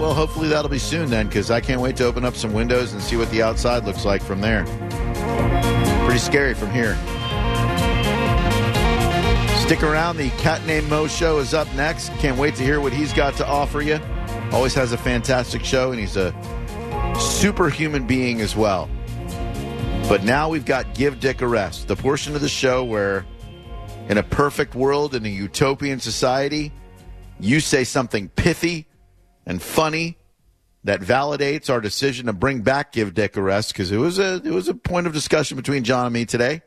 Well, hopefully that'll be soon then, because I can't wait to open up some windows and see what the outside looks like from there. Pretty scary from here. Stick around. The Cat Named Mo show is up next. Can't wait to hear what he's got to offer you. Always has a fantastic show, and he's a superhuman being as well. But now we've got Give Dick a Rest, the portion of the show where, in a perfect world, in a utopian society, you say something pithy and funny that validates our decision to bring back Give Dick a Rest because it was a it was a point of discussion between John and me today.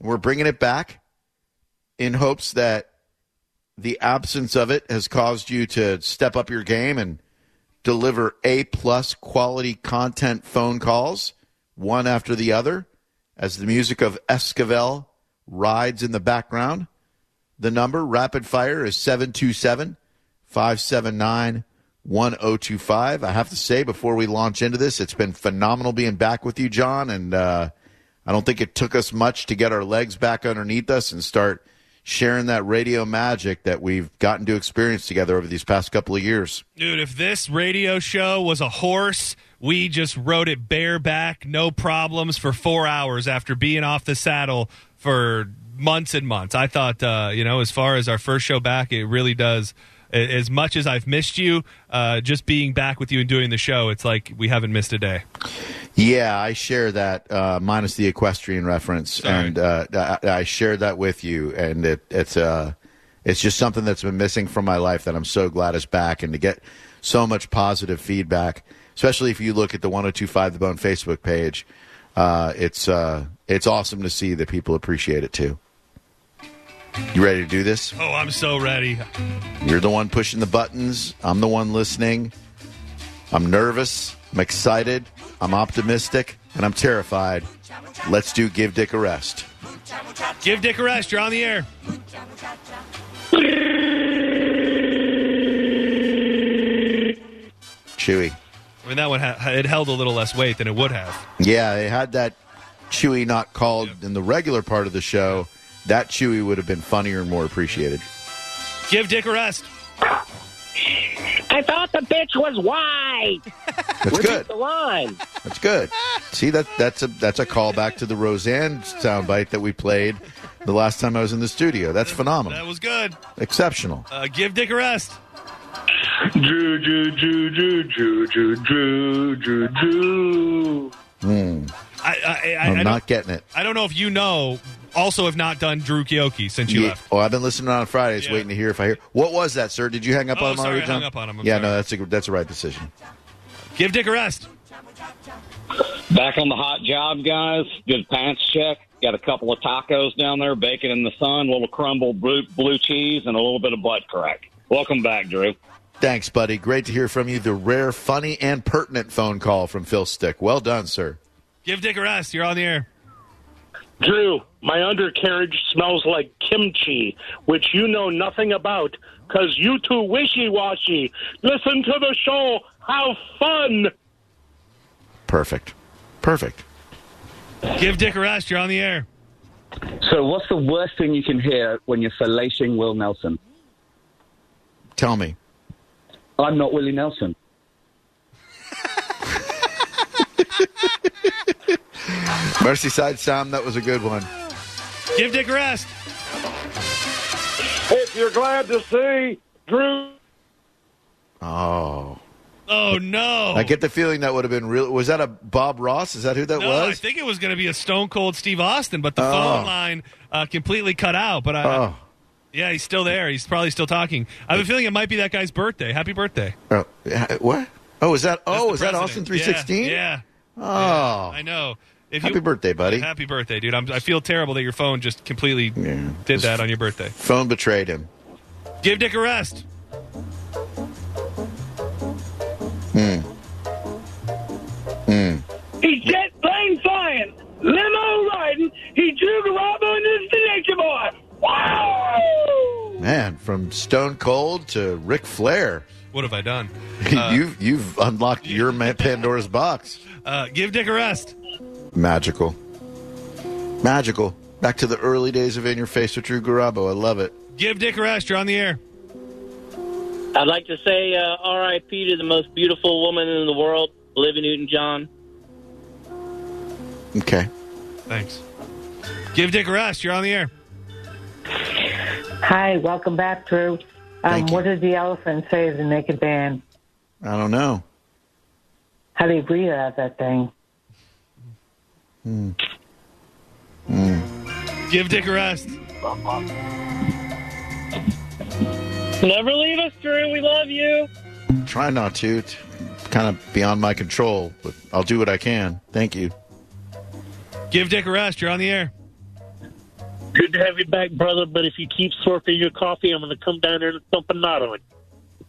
We're bringing it back in hopes that the absence of it has caused you to step up your game and deliver A plus quality content phone calls one after the other as the music of Esquivel rides in the background. The number rapid fire is 727 579 1025. I have to say, before we launch into this, it's been phenomenal being back with you, John. And uh, I don't think it took us much to get our legs back underneath us and start sharing that radio magic that we've gotten to experience together over these past couple of years. Dude, if this radio show was a horse, we just rode it bareback, no problems for four hours after being off the saddle for months and months. I thought, uh, you know, as far as our first show back, it really does. As much as I've missed you, uh, just being back with you and doing the show, it's like we haven't missed a day. Yeah, I share that, uh, minus the equestrian reference, Sorry. and uh, I, I share that with you, and it, it's uh, it's just something that's been missing from my life that I'm so glad is back, and to get so much positive feedback, especially if you look at the 1025 The Bone Facebook page, uh, it's uh, it's awesome to see that people appreciate it too. You ready to do this? Oh, I'm so ready. You're the one pushing the buttons. I'm the one listening. I'm nervous. I'm excited. I'm optimistic. And I'm terrified. Let's do Give Dick a Rest. Give Dick a rest. You're on the air. Chewy. I mean, that one ha- it held a little less weight than it would have. Yeah, they had that Chewy not called in the regular part of the show. That Chewy would have been funnier and more appreciated. Give Dick a rest. I thought the bitch was white. That's good. The line. That's good. See that that's a that's a callback to the Roseanne soundbite that we played the last time I was in the studio. That's phenomenal. That was good. Exceptional. Uh, give Dick a rest. Drew, Drew, Drew, Drew, Drew, Drew, Drew, Drew, Drew. Hmm. I, I, I, I'm I don't- not getting it. I don't know if you know. Also, have not done Drew Kioki since you Yeah. left. Oh, I've been listening on Fridays, Yeah. waiting to hear if I hear. What was that, sir? Did you hang up Oh, on him sorry, already, I hung up on him. I'm yeah, sorry. no, that's a that's a right decision. Give Dick a rest. Back on the hot job, guys. Good pants check. Got a couple of tacos down there, bacon in the sun, a little crumbled blue, blue cheese, and a little bit of butt crack. Welcome back, Drew. Thanks, buddy. Great to hear from you. The rare, funny, and pertinent phone call from Phil Stick. Well done, sir. Give Dick a rest. You're on the air. Drew, my undercarriage smells like kimchi, which you know nothing about because you too wishy-washy. Listen to the show. Have fun. Perfect. Perfect. Give Dick a rest. You're on the air. So, what's the worst thing you can hear when you're fellating Will Nelson? Tell me. I'm not Willie Nelson. Merseyside Sam, that was a good one. Give Dick rest. If you're glad to see Drew. Oh. Oh no! I get the feeling that would have been real. Was that a Bob Ross? Is that who that no, I think it was going to be a Stone Cold Steve Austin, but the Oh. phone line uh, completely cut out. But I, Oh. yeah, he's still there. He's probably still talking. I have a feeling it might be that guy's birthday. Happy birthday! oh. yeah, What? Oh, is that? That's Oh, the is that. Austin three sixteen? Yeah. yeah. Oh. I know. If Happy you, birthday, buddy. Happy birthday, dude! I'm, I feel terrible that your phone just completely Yeah. did that on your birthday. Phone betrayed him. Give Dick a rest. Hmm. Hmm. He jet plane flying, limo riding. He drew Garabo into the nature boy. Wow! Man, from Stone Cold to Ric Flair. What have I done? Uh, you've you've unlocked your Pandora's box. Uh, give Dick a rest. Magical. Magical. Back to the early days of In Your Face with Drew Garabo. I love it. Give Dick a rest. You're on the air. I'd like to say uh, R.I.P. to the most beautiful woman in the world, Olivia Newton-John. Okay. Thanks. Give Dick a rest. You're on the air. Hi, welcome back, Drew. Um, Thank you. what did the elephant say to the naked man? I don't know. How do you breathe out that thing? Give Dick a rest. Never leave us, Drew. We love you. Try not to. It's kind of beyond my control, but I'll do what I can. Thank you. Give Dick a rest. You're on the air. Good to have you back, brother. But if you keep slurping your coffee, I'm going to come down there and thump a knot on it.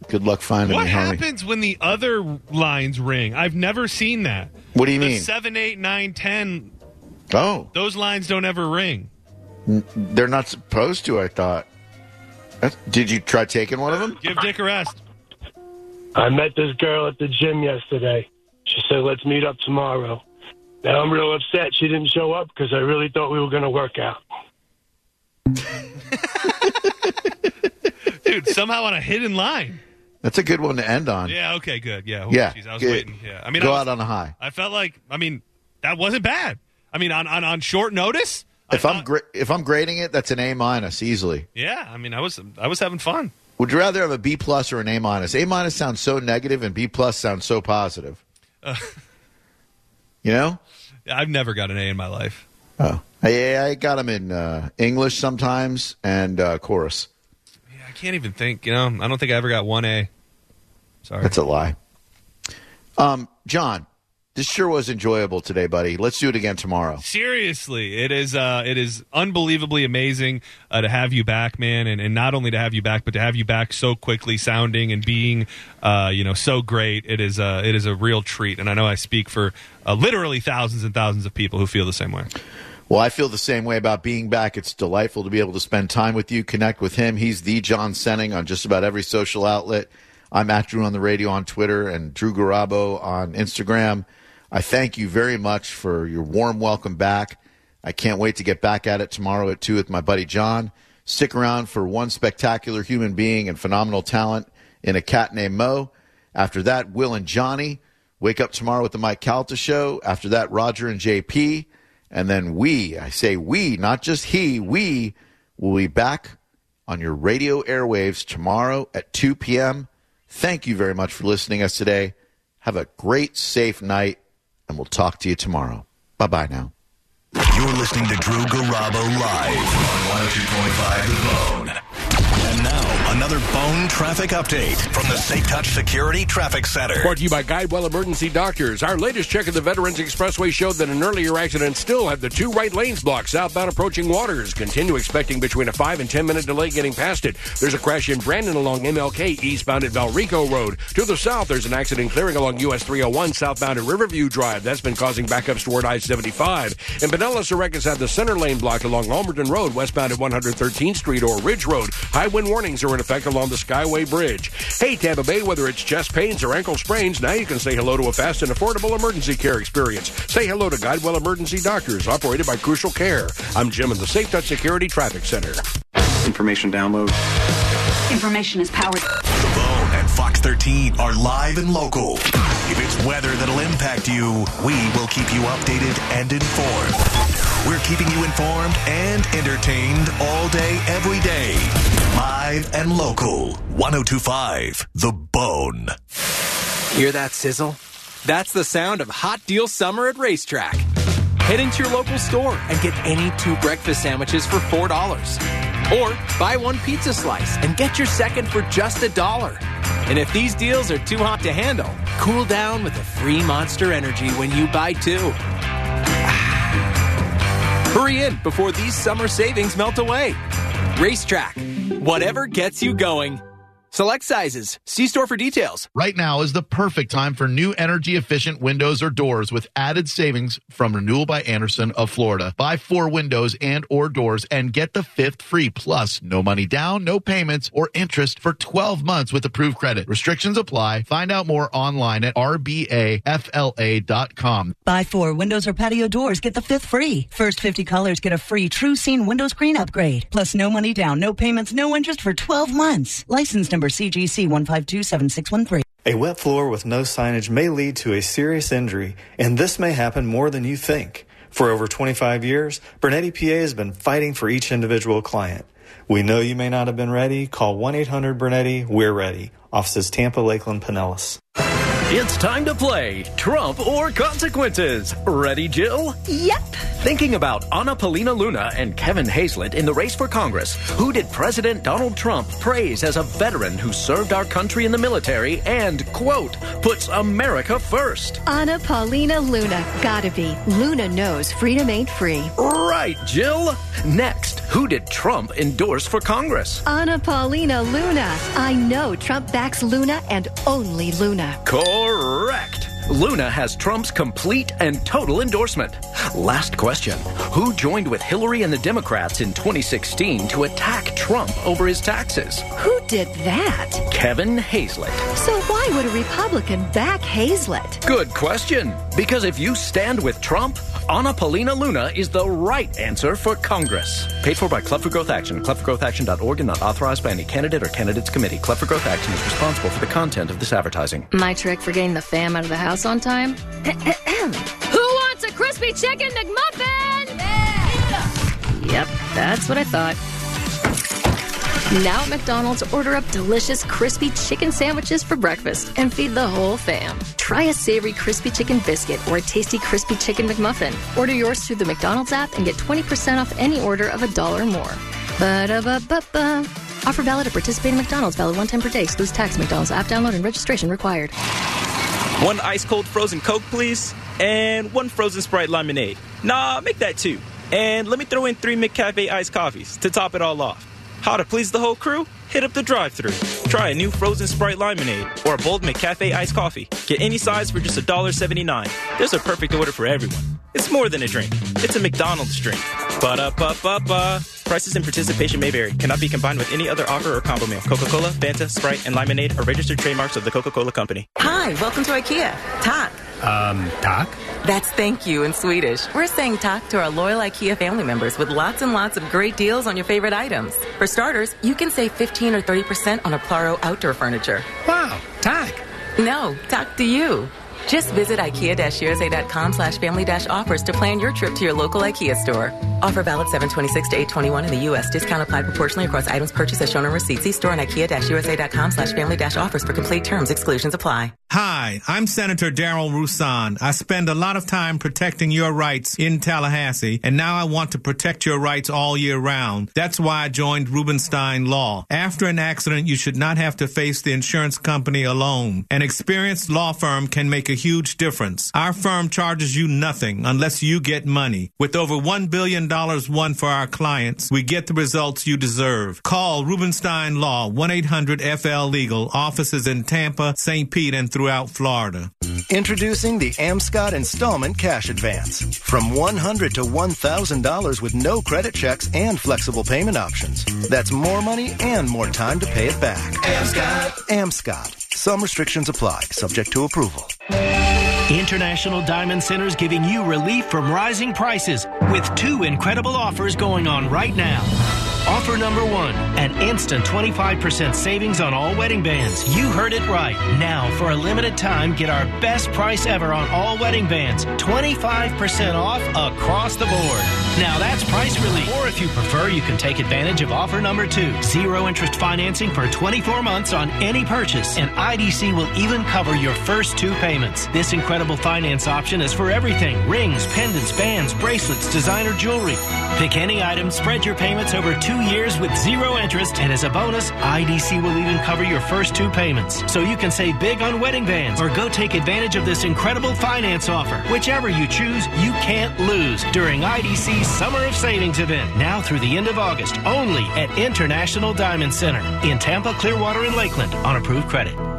Good luck finding What me, homie. happens when the other lines ring? I've never seen that. What do you The mean? seven, eight, nine, ten. Oh, Those lines don't ever ring. they're not supposed to. I thought. That's- Did you try taking one of them? Give Dick a rest. I met this girl at the gym yesterday. She said, let's meet up tomorrow. Now I'm real upset she didn't show up because I really thought we were going to work out. Dude, somehow on a hidden line. That's a good one to end on. Yeah, okay, good. Yeah. Oh, Yeah, jeez, I was good. waiting. Yeah. I mean, Go I, was- out on a high. I felt like, I mean, that wasn't bad. I mean, on, on, on short notice. If I'm gra- if I'm grading it, that's an A minus easily. Yeah, I mean, I was I was having fun. Would you rather have a B plus or an A minus? A minus sounds so negative, and B plus sounds so positive. Uh. you know? I've never got an A in my life. Oh, I, I got them in uh, English sometimes and uh, chorus. Can't even think. You know, I don't think I ever got one A. Sorry. That's a lie. Um, John, this sure was enjoyable today, buddy. Let's do it again tomorrow. Seriously, it is uh, it is unbelievably amazing uh, to have you back, man, and, and not only to have you back, but to have you back so quickly, sounding and being, uh, you know, so great. It is uh, it is a real treat, and I know I speak for uh, literally thousands and thousands of people who feel the same way. Well, I feel the same way about being back. It's delightful to be able to spend time with you, connect with him. He's the John Sinning on just about every social outlet. I'm at Drew on the radio on Twitter and Drew Garabo on Instagram. I thank you very much for your warm welcome back. I can't wait to get back at it tomorrow at 2 with my buddy John. Stick around for one spectacular human being and phenomenal talent in a cat named Mo. After that, Will and Johnny. Wake up tomorrow with the Mike Calta show. After that, Roger and JP. And then we, I say we, not just he, we will be back on your radio airwaves tomorrow at 2 p.m. Thank you very much for listening to us today. Have a great, safe night, and we'll talk to you tomorrow. Bye bye now. You're listening to Drew Garabo live on 102.5 The Bone. Another Bone traffic update from the Safe Touch Security Traffic Center. Brought to you by Guidewell Emergency Doctors. Our latest check of the Veterans Expressway showed that an earlier accident still had the two right lanes blocked southbound approaching Waters. Continue expecting between a 5 and 10 minute delay getting past it. There's a crash in Brandon along MLK eastbound at Valrico Road. To the south, there's an accident clearing along US 301 southbound at Riverview Drive. That's been causing backups toward I 75. And Pinellas Oregas had the center lane blocked along Ulmerton Road westbound at 113th Street or Ridge Road. High wind warnings are in effect along the Skyway Bridge. Hey, Tampa Bay, whether it's chest pains or ankle sprains, now you can say hello to a fast and affordable emergency care experience. Say hello to Guidewell Emergency Doctors, operated by Crucial Care. I'm Jim in the Safe Touch Security Traffic Center. Information download. Information is powered. The Bone and Fox 13 are live and local. If it's weather that'll impact you, we will keep you updated and informed. We're keeping you informed and entertained all day, every day. Live and local. 1025 The Bone. Hear that sizzle? That's the sound of Hot Deal Summer at RaceTrac. Head into your local store and get any two breakfast sandwiches for $4. Or buy one pizza slice and get your second for just a dollar. And if these deals are too hot to handle, cool down with a free Monster Energy when you buy two. Hurry in before these summer savings melt away. RaceTrac, whatever gets you going. Select sizes. See store for details. Right now is the perfect time for new energy efficient windows or doors with added savings from Renewal by Andersen of Florida. Buy four windows and or doors and get the fifth free plus no money down, no payments or interest for 12 months with approved credit. Restrictions apply. Find out more online at rbafla.com. Buy four windows or patio doors, get the fifth free. First 50 colors get a free TruScene window screen upgrade. Plus no money down, no payments, no interest for 12 months. License number CGC 1527613. A wet floor with no signage may lead to a serious injury, and this may happen more than you think. For over 25 years, Burnetti PA has been fighting for each individual client. We know you may not have been ready. Call 1 800 Burnetti. We're ready. Offices Tampa, Lakeland, Pinellas. It's time to play Trump or Consequences. Ready, Jill? Yep. Thinking about Anna Paulina Luna and Kevin Hayslett in the race for Congress, who did President Donald Trump praise as a veteran who served our country in the military and, quote, puts America first? Anna Paulina Luna. Gotta be. Luna knows freedom ain't free. Right, Jill. Next, who did Trump endorse for Congress? Anna Paulina Luna. I know Trump backs Luna and only Luna. Correct. Luna has Trump's complete and total endorsement. Last question Who joined with Hillary and the Democrats in 2016 to attack Trump over his taxes? Who did that? Kevin Hayslett. So why would a Republican back Hayslett? Good question. Because if you stand with Trump, Anna Paulina Luna is the right answer for Congress. Paid for by Club for Growth Action, clubforgrowthaction.org, and not authorized by any candidate or candidates committee. Club for Growth Action is responsible for the content of this advertising. My trick for getting the fam out of the house on time? Who wants a crispy chicken McMuffin? Yep, that's what I thought. Now at McDonald's, order up delicious crispy chicken sandwiches for breakfast and feed the whole fam. Try a savory crispy chicken biscuit or a tasty crispy chicken McMuffin. Order yours through the McDonald's app and get 20% off any order of a dollar more. Ba-da-ba-ba-ba. Offer valid at participating McDonald's. Valid one time per day. Excludes tax. McDonald's app download and registration required. One ice cold frozen Coke, please. And one frozen Sprite lemonade. Nah, make that two. And let me throw in three McCafe iced coffees to top it all off. How to please the whole crew? Hit up the drive thru Try a new frozen Sprite lemonade or a bold McCafe iced coffee. Get any size for just $1.79. There's a perfect order for everyone. It's more than a drink. It's a McDonald's drink. Ba-da-ba-ba-ba. Prices and participation may vary. Cannot be combined with any other offer or combo meal. Coca-Cola, Fanta, Sprite, and Lemonade are registered trademarks of the Coca-Cola Company. Hi, welcome to IKEA. Tack. Um, tack? That's thank you in Swedish. We're saying tack to our loyal IKEA family members with lots and lots of great deals on your favorite items. For starters, you can save 15 or 30% on a Plaro outdoor furniture. Wow, tack. No, tack to you. Just visit IKEA-USA.com slash family-offers to plan your trip to your local IKEA store. Offer valid 726 to 821 in the U.S. Discount applied proportionally across items purchased as shown on receipt. See store on IKEA-USA.com slash family-offers for complete terms. Exclusions apply. Hi, I'm Senator Darryl Rouson. I spend a lot of time protecting your rights in Tallahassee, and now I want to protect your rights all year round. That's why I joined Rubenstein Law. After an accident, you should not have to face the insurance company alone. An experienced law firm can make a huge difference. Our firm charges you nothing unless you get money. With over $1 billion won for our clients, we get the results you deserve. Call Rubenstein Law, 1-800-FL-LEGAL, offices in Tampa, St. Pete, and throughout Florida. Introducing the Amscott Installment Cash Advance. From 100 to $1,000 with no credit checks and flexible payment options. That's more money and more time to pay it back. Amscott. Amscott. Some restrictions apply, subject to approval. International Diamond Centers giving you relief from rising prices with two incredible offers going on right now. Offer number one an instant 25% savings on all wedding bands. You heard it right. Now, for a limited time, get our best price ever on all wedding bands 25% off across the board. Now, that's price relief. Or if you prefer, you can take advantage of offer number two zero interest financing for 24 months on any purchase, and IDC will even cover your first two payments. This incredible finance option is for everything rings, pendants, bands, bracelets, designer jewelry. Pick any item, spread your payments over two years with zero interest, and as a bonus, IDC will even cover your first two payments. So you can save big on wedding bands or go take advantage of this incredible finance offer. Whichever you choose, you can't lose during IDC's Summer of Savings event, now through the end of August, only at International Diamond Center in Tampa, Clearwater, and Lakeland on approved credit.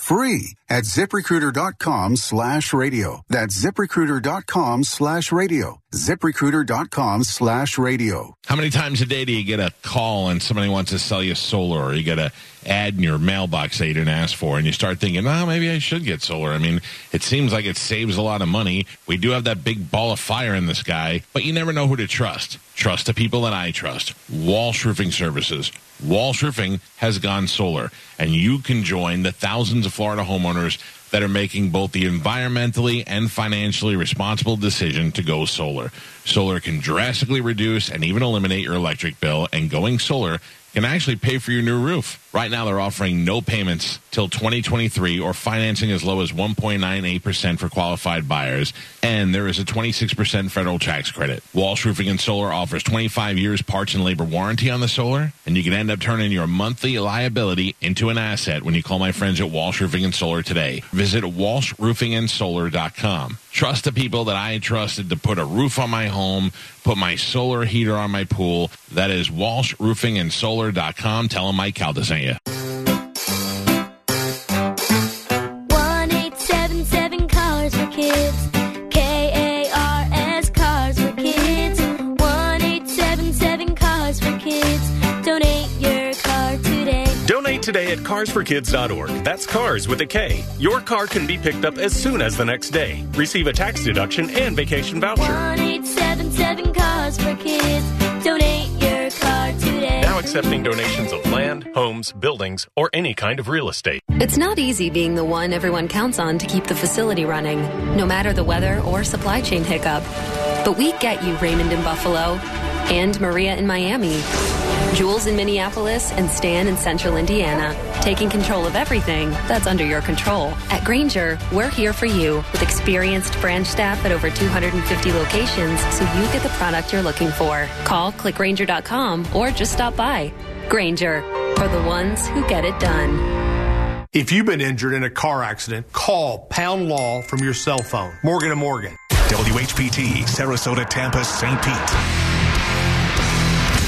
free at ziprecruiter.com slash radio. That's ziprecruiter.com slash radio. ziprecruiter.com slash radio. How many times a day do you get a call and somebody wants to sell you solar or you get a ad in your mailbox that you didn't ask for and you start thinking, oh, maybe I should get solar. I mean, it seems like it saves a lot of money. We do have that big ball of fire in the sky, but you never know who to trust. Trust the people that I trust. Walsh Roofing Services. Walsh Roofing has gone solar, and you can join the thousands of Florida homeowners that are making both the environmentally and financially responsible decision to go solar. Solar can drastically reduce and even eliminate your electric bill, and going solar can actually pay for your new roof. Right now, they're offering no payments till 2023 or financing as low as 1.98% for qualified buyers. And there is a 26% federal tax credit. Walsh Roofing and Solar offers 25 years parts and labor warranty on the solar. And you can end up turning your monthly liability into an asset when you call my friends at Walsh Roofing and Solar today. Visit walshroofingandsolar.com. Trust the people that I trusted to put a roof on my home, put my solar heater on my pool. That is walshroofingandsolar.com. Tell them Mike Calta sent you. 1877 Cars for Kids. K A R S Cars for Kids. 1877 Cars for Kids. Donate your car today. Donate today at carsforkids.org. That's cars with a K. Your car can be picked up as soon as the next day. Receive a tax deduction and vacation voucher. 1877 Cars for Kids. Donate accepting donations of land, homes, buildings, or any kind of real estate. It's not easy being the one everyone counts on to keep the facility running, no matter the weather or supply chain hiccup. But we get you, Raymond in Buffalo, and Maria in Miami, Jules in Minneapolis, and Stan in Central Indiana, taking control of everything that's under your control. At Grainger, we're here for you with experienced branch staff at over 250 locations so you get the product you're looking for. Call clickgrainger.com or just stop by. Grainger, for the ones who get it done. If you've been injured in a car accident, call Pound Law from your cell phone. Morgan & Morgan. WHPT, Sarasota, Tampa, St. Pete.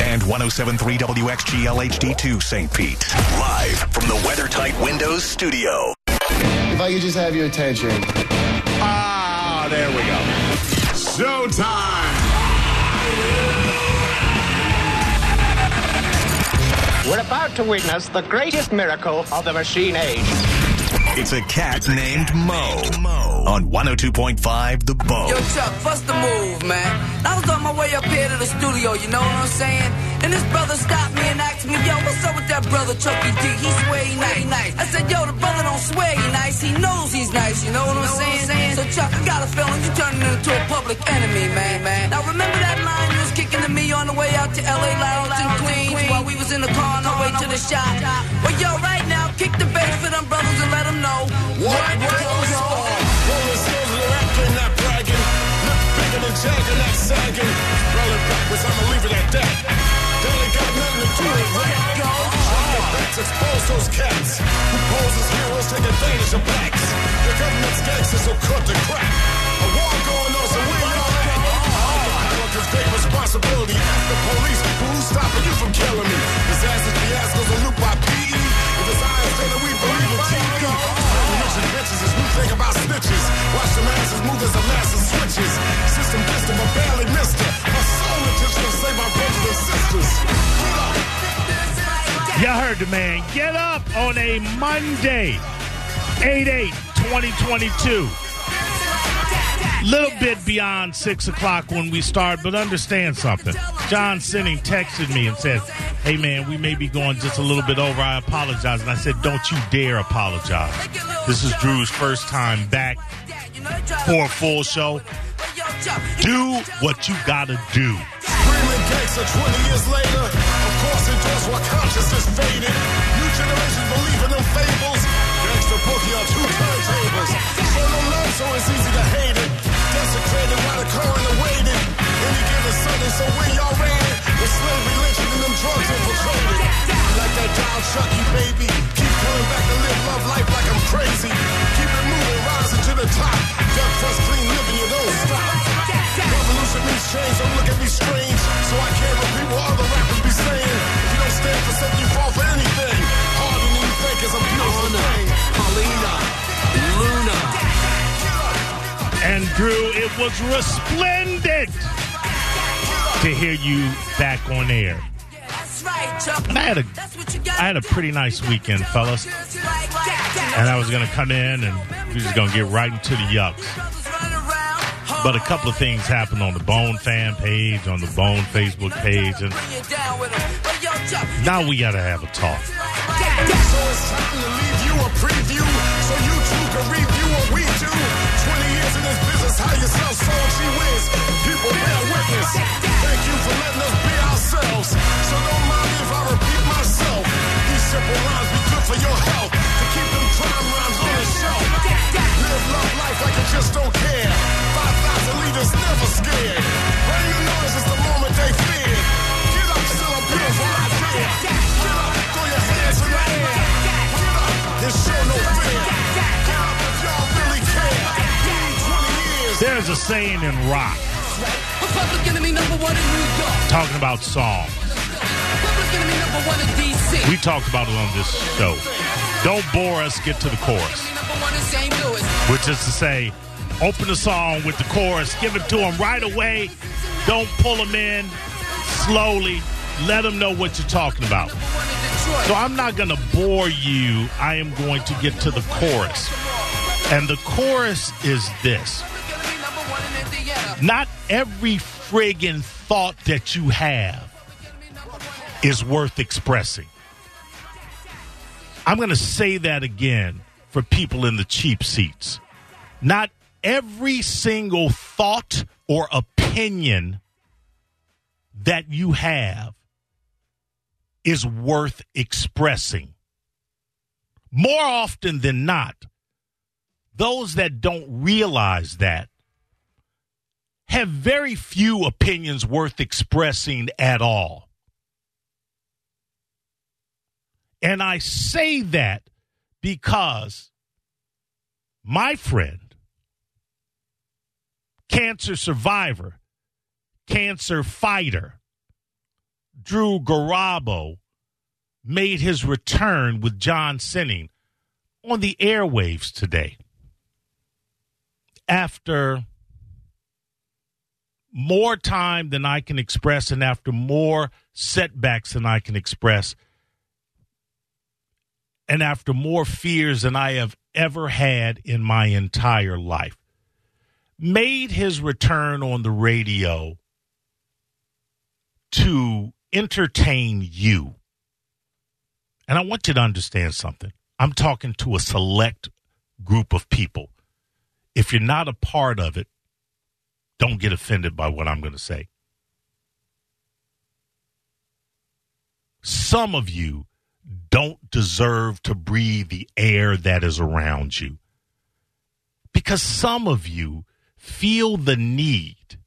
And 1073 WXGL HD2 St. Pete. Live from the WeatherTight Windows studio. If I could just have your attention. Ah, there we go. Showtime! We're about to witness the greatest miracle of the machine age. It's a cat named Mo. Mo On 102.5 The Bone. Yo, Chuck, what's the move, man? I was on my way up here to the studio, you know what I'm saying? And this brother stopped me and asked me, yo, what's up with that brother Chucky D? He swear he nice. nice. I said, yo, the brother don't swear he nice. He knows he's nice, you know what I'm saying? So, Chuck, I got a feeling you turning into a public enemy, man, man. Now, remember that line on the way out to L.A. Lounge in Queens while we was in the car on our way to the shop? Well, yo, right now, kick the bass for them brothers and let them know what, what goes on. Rolling skills the rapper, not bragging. Look bigger than Jagger, not sagging. Rolling backwards, I'ma leave it at that. They ain't got nothing to do with rap. Backs, expose those cats who pose as heroes, take advantage of blacks. The government's gangsters, so cut the crap. A war going on, so we know is great responsibility. Ask the police, who's stopping you from killing me? Disasters, fiascos, a loop by PE. If it's eyes, then we believe in TV. Rich bitches as we think about snitches. Watch the masses move as the masses switches. System distant, but barely missed it. My soul is just gonna save my brothers and sisters. You heard the man. Get up on a Monday, 8 8 2022. Little bit beyond 6 o'clock when we start, but understand something. John Sinning texted me and said, Hey man, we may be going just a little bit over. I apologize. And I said, Don't you dare apologize. This is Drew's first time back for a full show. Do what you gotta do. Screaming gangster 20 years later. Of course, it does what consciousness faded. New generations believe in them fables. Gangster boogie on two turntables. Show no love, so it's easy to hate it. Desecrated while the coroner waited. Sunday, so when y'all ran, and them drugs. Like that Chucky, baby. Keep coming back to live love life like I'm crazy. Keep it moving, rising to the top. Fresh, clean living, you don't stop. Revolution change, don't look at me strange. So I can't repeat what other rappers be saying. If you don't stand for something, you fall for anything. Harder than you think is a beautiful thing. Paulina, Luna. And Drew, it was resplendent to hear you back on air. And I had a I had a pretty nice weekend, fellas. And I was gonna come in and we was gonna get right into the yucks. But a couple of things happened on the Bone fan page, on the Bone Facebook page, and now we gotta have a talk. How you sell she wins. People bear witness. Thank you for letting us be ourselves. So don't mind if I repeat myself. These simple rhymes be good for your health. To keep them crime rhymes on the shelf. Live love life like you just don't care. 5,000 leaders never scared. Bring the noise, it's the moment they fear. Get up, still a beautiful idea. Get There's a saying in rock Public enemy number one in New York. talking about songs. Public enemy number one in D.C. We talked about it on this show. Don't bore us, get to the chorus. Number one in St. Louis. Which is to say, open the song with the chorus, give it to them right away. Don't pull them in slowly. Let them know what you're talking about. So I'm not going to bore you. I am going to get to the chorus. And the chorus is this Not every friggin' thought that you have is worth expressing. I'm going to say that again for people in the cheap seats. Not every single thought or opinion that you have is worth expressing. More often than not, those that don't realize that have very few opinions worth expressing at all. And I say that because my friend, cancer survivor, cancer fighter, Drew Garabo, made his return with John Sinning on the airwaves today. After more time than I can express and after more setbacks than I can express, and after more fears than I have ever had in my entire life, made his return on the radio to entertain you. And I want you to understand something. I'm talking to a select group of people. If you're not a part of it, don't get offended by what I'm going to say. Some of you don't deserve to breathe the air that is around you. Because some of you feel the need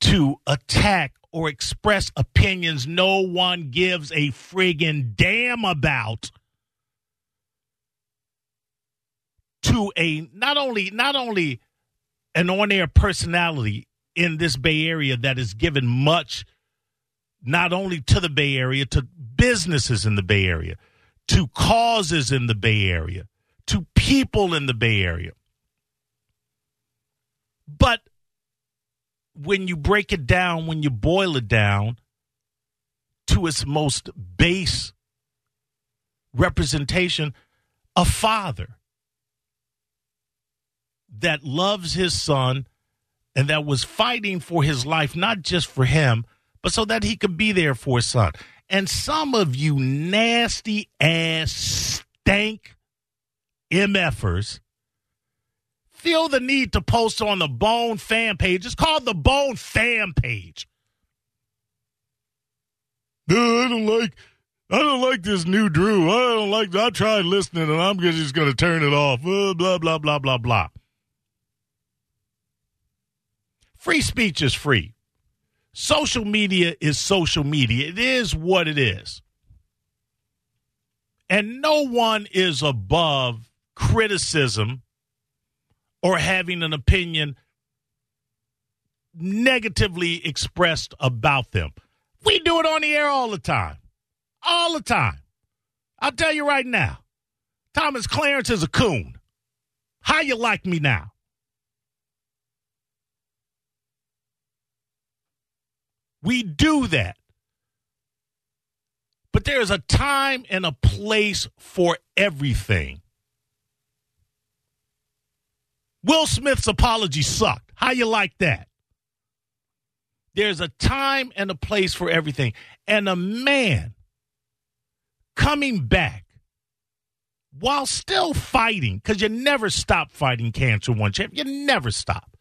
to attack or express opinions no one gives a friggin' damn about to a not only not only an on-air personality in this Bay Area that is given much not only to the Bay Area, to businesses in the Bay Area, to causes in the Bay Area, to people in the Bay Area. But when you break it down, when you boil it down to its most base representation, a father that loves his son and that was fighting for his life, not just for him, but so that he could be there for his son. And some of you nasty ass stank MFers feel the need to post on the Bone fan page. It's called the Bone fan page. No, I don't like I don't like this new Drew. I don't like. I tried listening, and I'm just going to turn it off. Uh, blah blah blah blah blah. Free speech is free. Social media is social media. It is what it is. And no one is above criticism or having an opinion negatively expressed about them. We do it on the air all the time. All the time. I'll tell you right now. Thomas Clarence is a coon. How you like me now? We do that. But there's a time and a place for everything. Will Smith's apology sucked. How you like that? There's a time and a place for everything. And a man coming back while still fighting, because you never stop fighting cancer one champ. You never stop.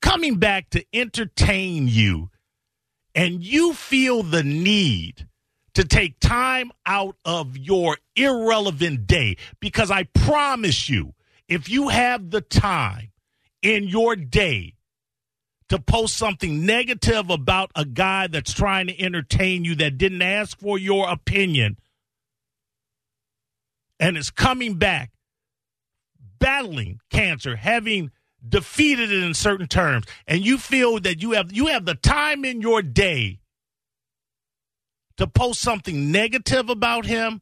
Coming back to entertain you, and you feel the need to take time out of your irrelevant day, because I promise you, if you have the time in your day to post something negative about a guy that's trying to entertain you that didn't ask for your opinion and is coming back battling cancer having defeated it in certain terms and you feel that you have you have the time in your day to post something negative about him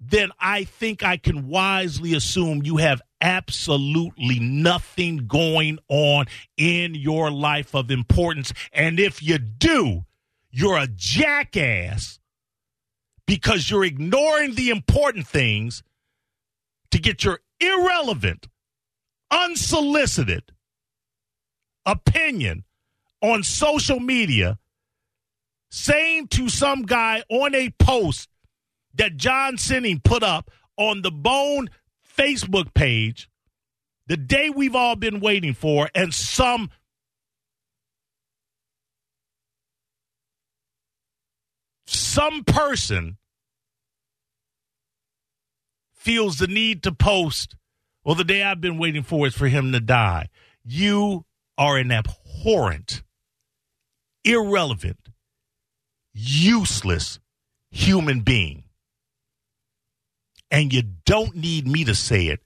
then I think I can wisely assume you have absolutely nothing going on in your life of importance. And if you do, you're a jackass because you're ignoring the important things to get your irrelevant, unsolicited opinion on social media saying to some guy on a post that John Sinning put up on the Bone Facebook page the day we've all been waiting for, and some some person feels the need to post, well, the day I've been waiting for is for him to die. You are an abhorrent, irrelevant, useless human being. And you don't need me to say it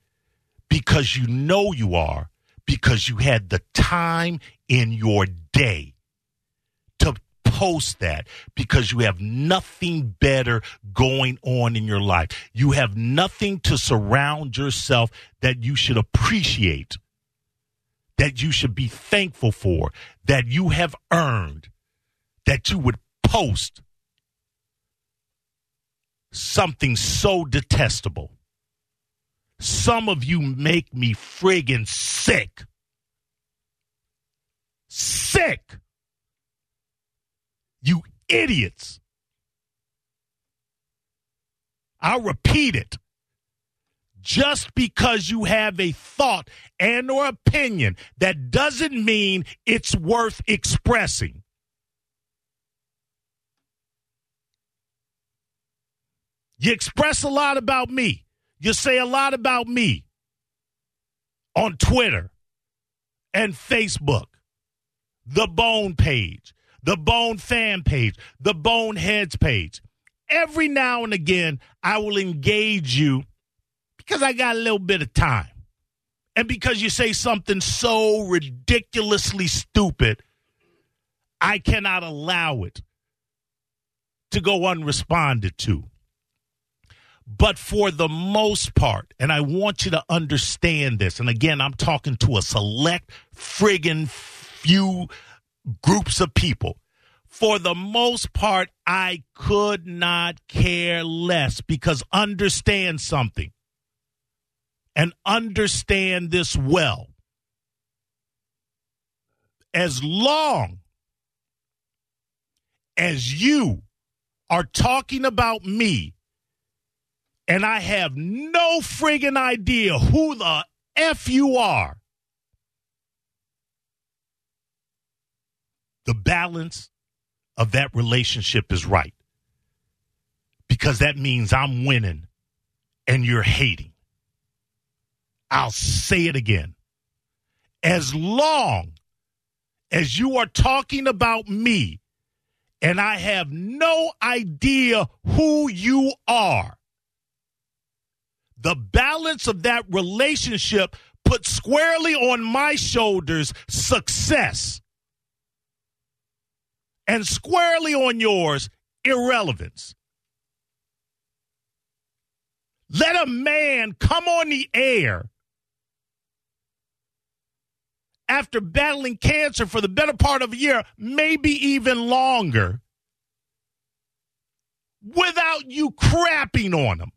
because you know you are, because you had the time in your day post that, because you have nothing better going on in your life. You have nothing to surround yourself that you should appreciate, that you should be thankful for, that you have earned, that you would post something so detestable. Some of you make me friggin' sick. Sick. You idiots. I'll repeat it. Just because you have a thought and or opinion that doesn't mean it's worth expressing. You express a lot about me. You say a lot about me on Twitter and Facebook, the Bone page, the Bone fan page, the Boneheads page. Every now and again, I will engage you because I got a little bit of time. And because you say something so ridiculously stupid, I cannot allow it to go unresponded to. But for the most part, and I want you to understand this, and again, I'm talking to a select friggin' few groups of people. For the most part, I could not care less because understand something and understand this well. As long as you are talking about me and I have no friggin' idea who the F you are. The balance of that relationship is right. Because that means I'm winning and you're hating. I'll say it again. As long as you are talking about me and I have no idea who you are, the balance of that relationship put squarely on my shoulders success and squarely on yours irrelevance. Let a man come on the air after battling cancer for the better part of a year, maybe even longer, without you crapping on him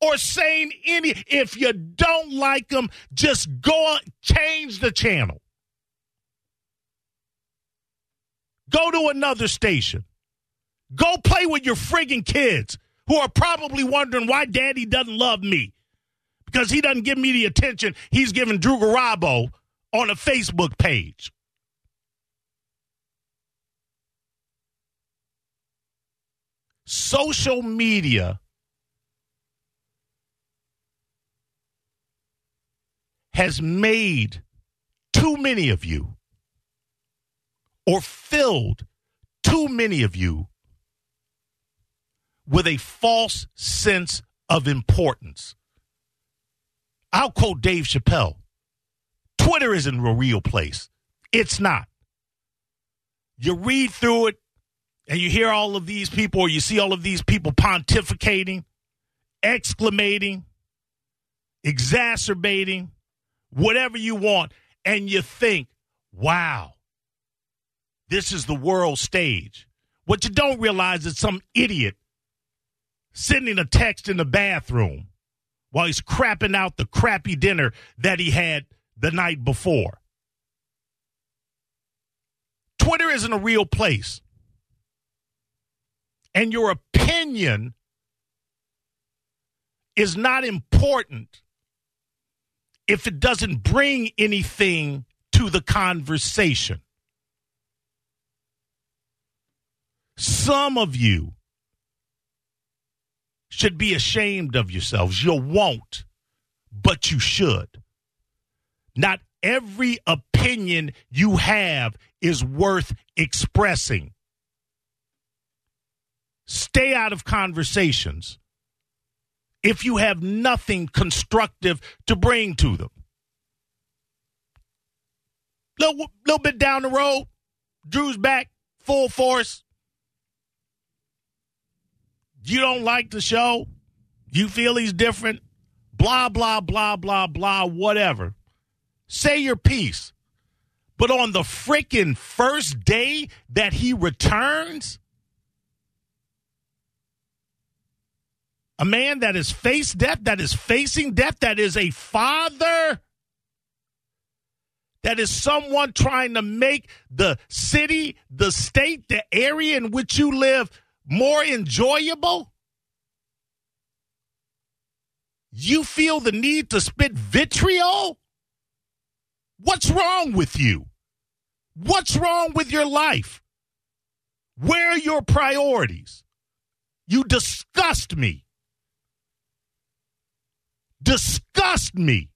or saying any if you don't like them just go on, change the channel go to another station. Go play with your friggin' kids who are probably wondering why daddy doesn't love me. Because he doesn't give me the attention he's giving Drew Garabo on a facebook page. Social media has made too many of you or filled too many of you with a false sense of importance. I'll quote Dave Chappelle Twitter isn't a real place. It's not. You read through it and you hear all of these people, or you see all of these people pontificating, exclamating, exacerbating, whatever you want, and you think, wow, this is the world stage. What you don't realize is some idiot sending a text in the bathroom while he's crapping out the crappy dinner that he had the night before. Twitter isn't a real place. And your opinion is not important if it doesn't bring anything to the conversation. Some of you should be ashamed of yourselves. You won't, but you should. Not every opinion you have is worth expressing. Stay out of conversations if you have nothing constructive to bring to them. Little, little bit down the road, Drew's back, full force. You don't like the show? You feel he's different? Blah, blah, blah, blah, blah, whatever. Say your piece. But on the freaking first day that he returns, a man that is has faced death, that is facing death, that is a father, that is someone trying to make the city, the state, the area in which you live more enjoyable? You feel the need to spit vitriol? What's wrong with you? What's wrong with your life? Where are your priorities? You disgust me disgust me.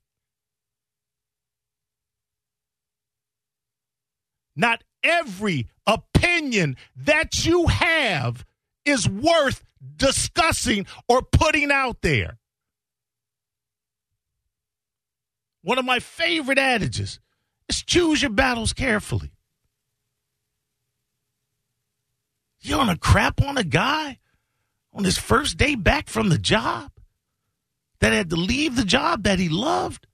Not every opinion that you have is worth discussing or putting out there. One of my favorite adages is choose your battles carefully. You want to crap on a guy on his first day back from the job? that had to leave the job that he loved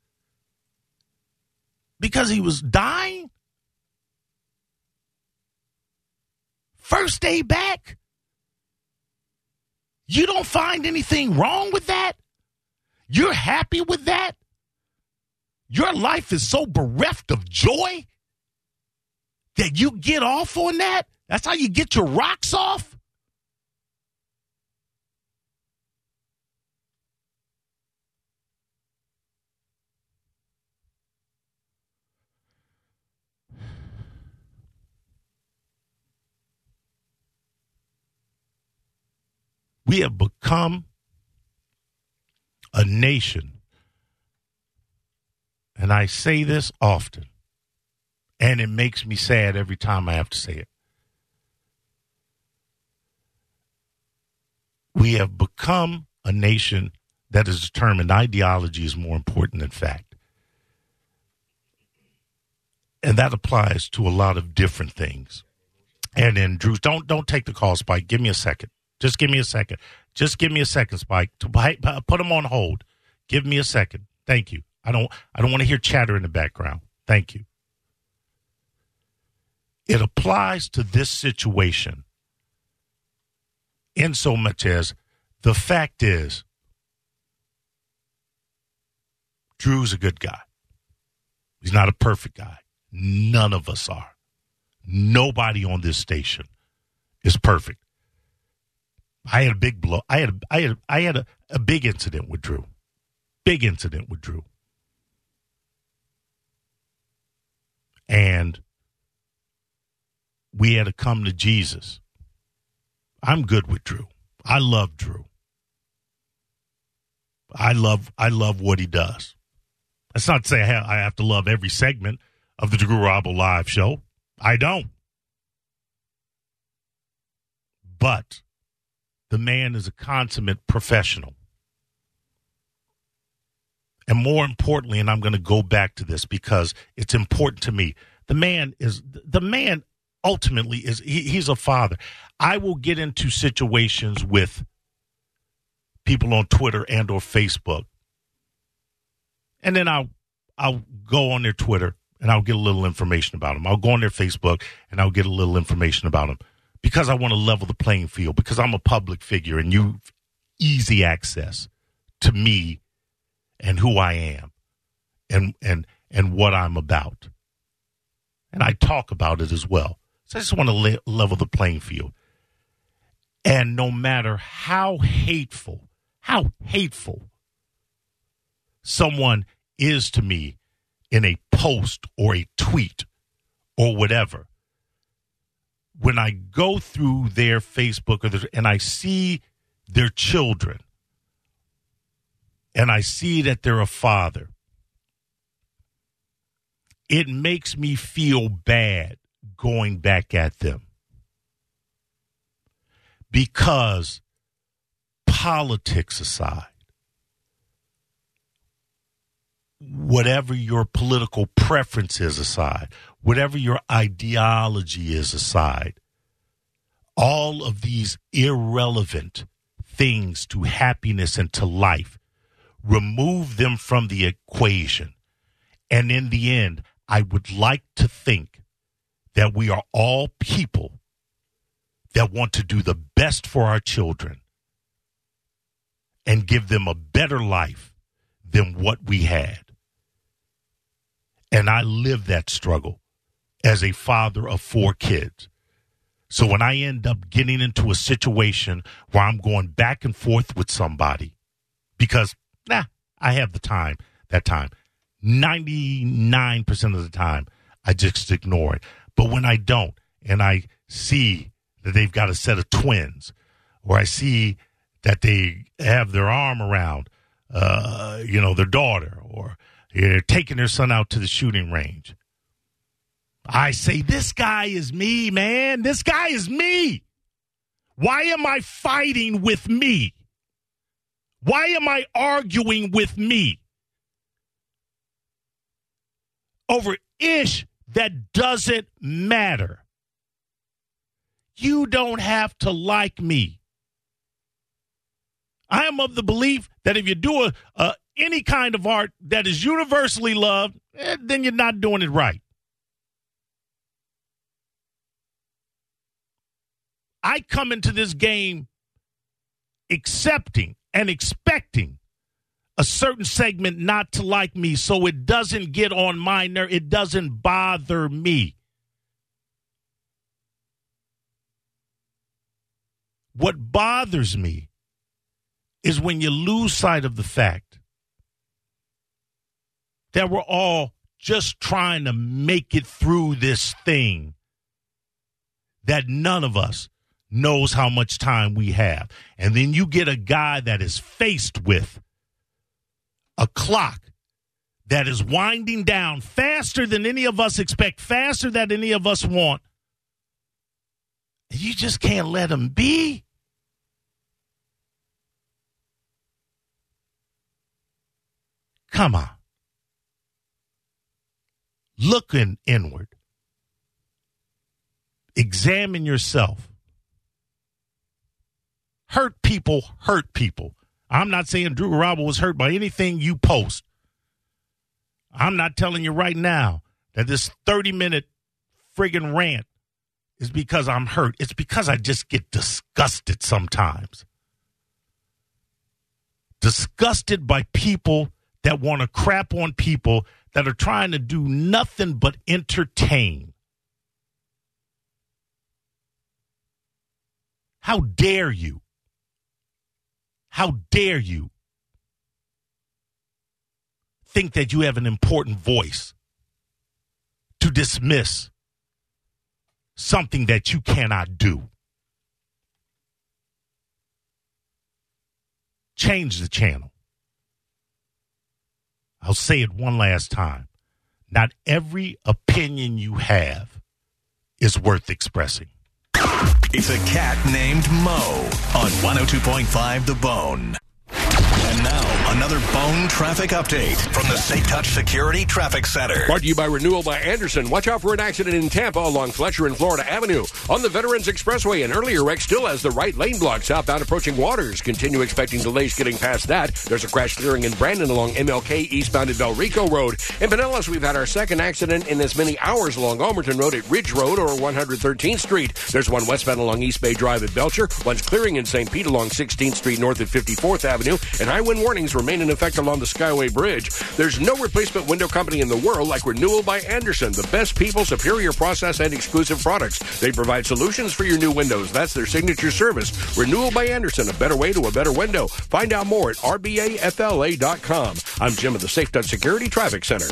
because he was dying? First day back? You don't find anything wrong with that? You're happy with that? Your life is so bereft of joy that you get off on that? That's how you get your rocks off? We have become a nation, and I say this often, and it makes me sad every time I have to say it. We have become a nation that is determined ideology is more important than fact. And that applies to a lot of different things. And then Drew, don't don't take the call, Spike. Give me a second. Just give me a second. Just give me a second, Spike. To put them on hold. Give me a second. Thank you. I don't I don't want to hear chatter in the background. Thank you. It applies to this situation in so much as the fact is Drew's a good guy. He's not a perfect guy. None of us are. Nobody on this station is perfect. I had a big blow. I had a, I had I had a, a big incident with Drew. Big incident with Drew. And we had to come to Jesus. I'm good with Drew. I love Drew. I love I love what he does. That's not to say I have I have to love every segment of the Drew Garabo live show. I don't. But the man is a consummate professional. And more importantly, and I'm going to go back to this because it's important to me. The man is the man ultimately is he, he's a father. I will get into situations with people on Twitter and or Facebook. And then I'll I'll go on their Twitter and I'll get a little information about them. I'll go on their Facebook and I'll get a little information about them because I want to level the playing field because I'm a public figure and you've easy access to me and who I am and and and what I'm about. And I talk about it as well. So I just want to le- level the playing field. And no matter how hateful, how hateful someone is to me in a post or a tweet or whatever, when I go through their Facebook their, and I see their children and I see that they're a father, it makes me feel bad going back at them. Because politics aside, whatever your political preferences aside, whatever your ideology is aside, all of these irrelevant things to happiness and to life, remove them from the equation. And in the end, I would like to think that we are all people that want to do the best for our children and give them a better life than what we had. And I live that struggle as a father of four kids. So when I end up getting into a situation where I'm going back and forth with somebody because, nah, I have the time, that time. 99% of the time, I just ignore it. But when I don't, and I see that they've got a set of twins, or I see that they have their arm around, uh, you know, their daughter, or they're taking their son out to the shooting range. I say, this guy is me, man. This guy is me. Why am I fighting with me? Why am I arguing with me over ish that doesn't matter? You don't have to like me. I am of the belief that if you do a, a any kind of art that is universally loved, eh, then you're not doing it right. I come into this game accepting and expecting a certain segment not to like me so it doesn't get on my nerve. It doesn't bother me. What bothers me is when you lose sight of the fact that we're all just trying to make it through this thing that none of us, knows how much time we have. And then you get a guy that is faced with a clock that is winding down faster than any of us expect, faster than any of us want. You just can't let him be. Come on. Looking inward. Examine yourself. Hurt people hurt people. I'm not saying Drew Garabo was hurt by anything you post. I'm not telling you right now that this 30 minute friggin' rant is because I'm hurt. It's because I just get disgusted sometimes. Disgusted by people that want to crap on people that are trying to do nothing but entertain. How dare you? How dare you think that you have an important voice to dismiss something that you cannot do? Change the channel. I'll say it one last time. Not every opinion you have is worth expressing. It's a cat named Mo on 102.5 The Bone. And now, another bone traffic update from the Safe Touch Security Traffic Center. Brought to you by Renewal by Andersen. Watch out for an accident in Tampa along Fletcher and Florida Avenue. On the Veterans Expressway, an earlier wreck still has the right lane blocked southbound approaching Waters. Continue expecting delays getting past that. There's a crash clearing in Brandon along MLK eastbound at Valrico Road. In Pinellas, we've had our second accident in as many hours along Ulmerton Road at Ridge Road or 113th Street. There's one westbound along East Bay Drive at Belcher. One's clearing in St. Pete along 16th Street north at 54th Avenue. And high wind warnings remain in effect along the Skyway Bridge. There's no replacement window company in the world like Renewal by Andersen. The best people, superior process, and exclusive products. They provide solutions for your new windows. That's their signature service. Renewal by Andersen, a better way to a better window. Find out more at rbafla.com. I'm Jim of the Safe Touch Security Traffic Center.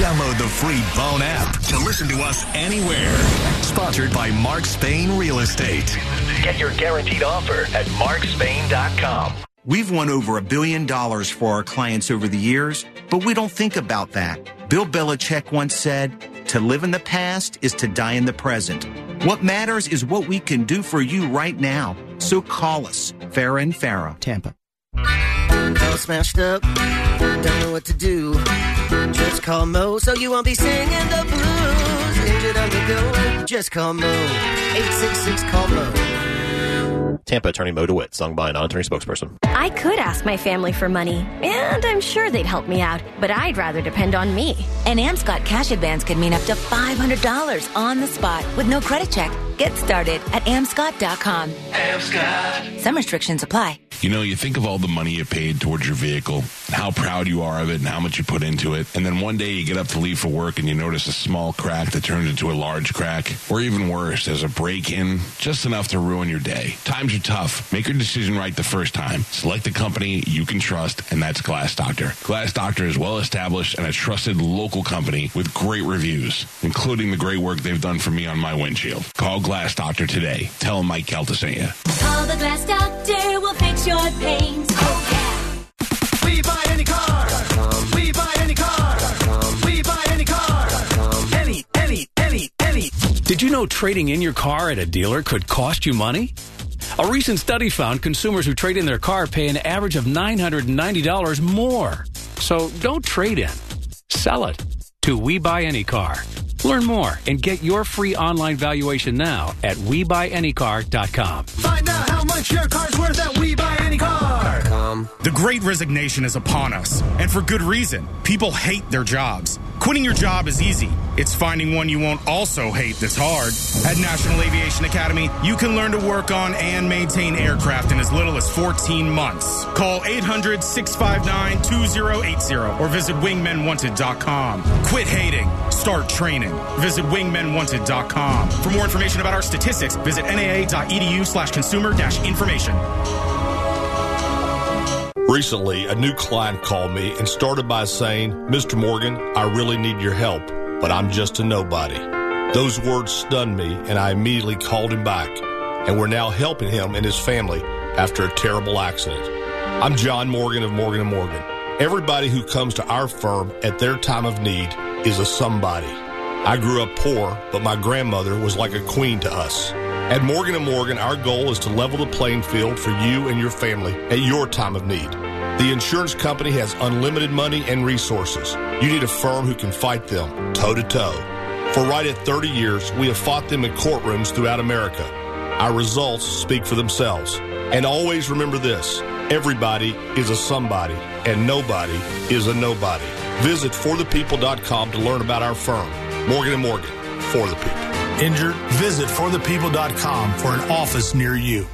Download the free Bone app to listen to us anywhere. Sponsored by Mark Spain Real Estate. Get your guaranteed offer at markspain.com. We've won over a billion dollars for our clients over the years, but we don't think about that. Bill Belichick once said, to live in the past is to die in the present. What matters is what we can do for you right now. So call us, Farah and Farah. Tampa. All smashed up, don't know what to do. Just call Mo so you won't be singing the blues. Injured on the go, just call Mo. 866 call Mo. Tampa attorney Mo DeWitt, sung by a non-attorney spokesperson. I could ask my family for money, and I'm sure they'd help me out, but I'd rather depend on me. An Amscot cash advance could mean up to $500 on the spot with no credit check. Get started at amscot.com. Amscot. Some restrictions apply. You know, you think of all the money you paid towards your vehicle, how proud you are of it, and how much you put into it. And then one day you get up to leave for work and you notice a small crack that turns into a large crack. Or even worse, there's a break in, just enough to ruin your day. Times are tough. Make your decision right the first time. Select a company you can trust, and that's Glass Doctor. Glass Doctor is well established and a trusted local company with great reviews, including the great work they've done for me on my windshield. Call Glass Doctor today. Tell Mike Calta. Call the glass doctor, we'll fix your pains. Oh, We buy any car. We buy any car. We buy any car. Any, any, any, any. Did you know trading in your car at a dealer could cost you money? A recent study found consumers who trade in their car pay an average of $990 more. So don't trade in. Sell it to We Buy Any Car. Learn more and get your free online valuation now at WeBuyAnyCar.com. Find out how much your car's worth at We Buy Any The great resignation is upon us, and for good reason. People hate their jobs. Quitting your job is easy. It's finding one you won't also hate that's hard. At National Aviation Academy, you can learn to work on and maintain aircraft in as little as 14 months. Call 800 659 2080 or visit wingmenwanted.com. Quit hating. Start training. Visit wingmenwanted.com. For more information about our statistics, visit naa.edu slash consumer dash information. Recently, a new client called me and started by saying, Mr. Morgan, I really need your help, but I'm just a nobody. Those words stunned me, and I immediately called him back. and we're now helping him and his family after a terrible accident. I'm John Morgan of Morgan & Morgan. Everybody who comes to our firm at their time of need is a somebody. I grew up poor, but my grandmother was like a queen to us. At Morgan & Morgan, our goal is to level the playing field for you and your family at your time of need. The insurance company has unlimited money and resources. You need a firm who can fight them toe to toe. For right at 30 years, we have fought them in courtrooms throughout America. Our results speak for themselves. And always remember this everybody is a somebody, and nobody is a nobody. Visit forthepeople.com to learn about our firm, Morgan & Morgan, for the people. Injured? Visit forthepeople.com for an office near you.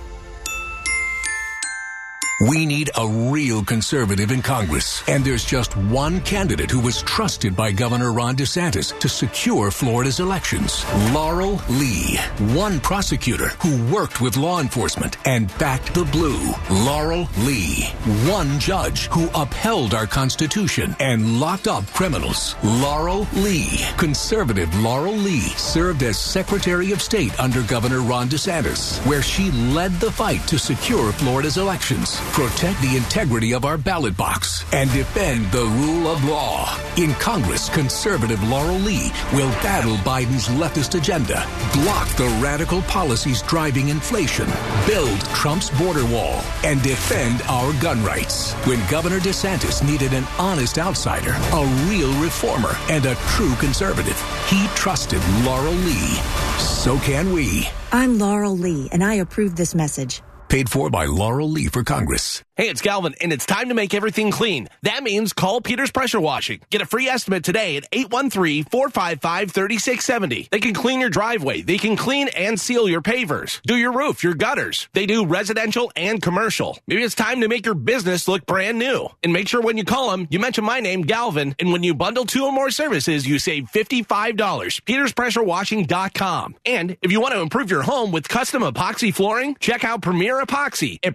We need a real conservative in Congress. And there's just one candidate who was trusted by Governor Ron DeSantis to secure Florida's elections. Laurel Lee. One prosecutor who worked with law enforcement and backed the blue. Laurel Lee. One judge who upheld our Constitution and locked up criminals. Laurel Lee. Conservative Laurel Lee served as Secretary of State under Governor Ron DeSantis, where she led the fight to secure Florida's elections protect the integrity of our ballot box, and defend the rule of law. In Congress, conservative Laurel Lee will battle Biden's leftist agenda, block the radical policies driving inflation, build Trump's border wall, and defend our gun rights. When Governor DeSantis needed an honest outsider, a real reformer, and a true conservative, he trusted Laurel Lee. So can we. I'm Laurel Lee, and I approve this message. Paid for by Laurel Lee for Congress. Hey, it's Galvin, and it's time to make everything clean. That means call Peters Pressure Washing. Get a free estimate today at 813-455-3670. They can clean your driveway. They can clean and seal your pavers. Do your roof, your gutters. They do residential and commercial. Maybe it's time to make your business look brand new. And make sure when you call them, you mention my name, Galvin, and when you bundle two or more services, you save $55. PetersPressureWashing.com. And if you want to improve your home with custom epoxy flooring, check out Premier Epoxy at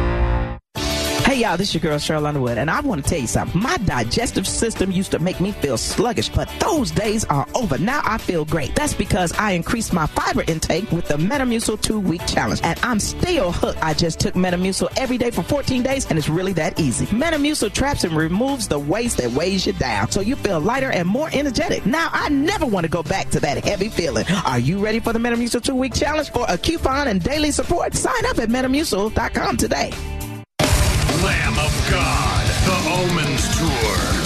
Hey y'all, this is your girl Sheryl Underwood, and I want to tell you something. My digestive system used to make me feel sluggish, but those days are over. Now I feel great. That's because I increased my fiber intake with the Metamucil two week challenge, and I'm still hooked. I just took Metamucil every day for 14 days, and it's really that easy. Metamucil traps and removes the waste that weighs you down, so you feel lighter and more energetic. Now I never want to go back to that heavy feeling. Are you ready for the Metamucil two week challenge for a coupon and daily support? Sign up at Metamucil.com today. Lamb of God, the Omens Tour.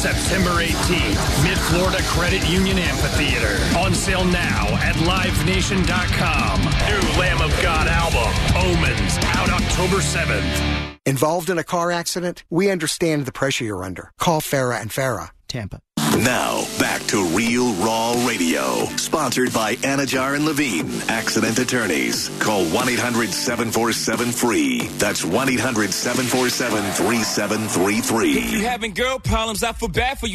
September 18th, Mid Florida Credit Union Amphitheater. On sale now at livenation.com. New Lamb of God album, Omens, out October 7th. Involved in a car accident? We understand the pressure you're under. Call Farah and Farah. Tampa. Now, back to Real Raw Radio. Sponsored by Anidjar and Levine, accident attorneys. Call 1 800 747 FREE. That's 1 800 747 3733. If you having girl problems, I feel bad for you.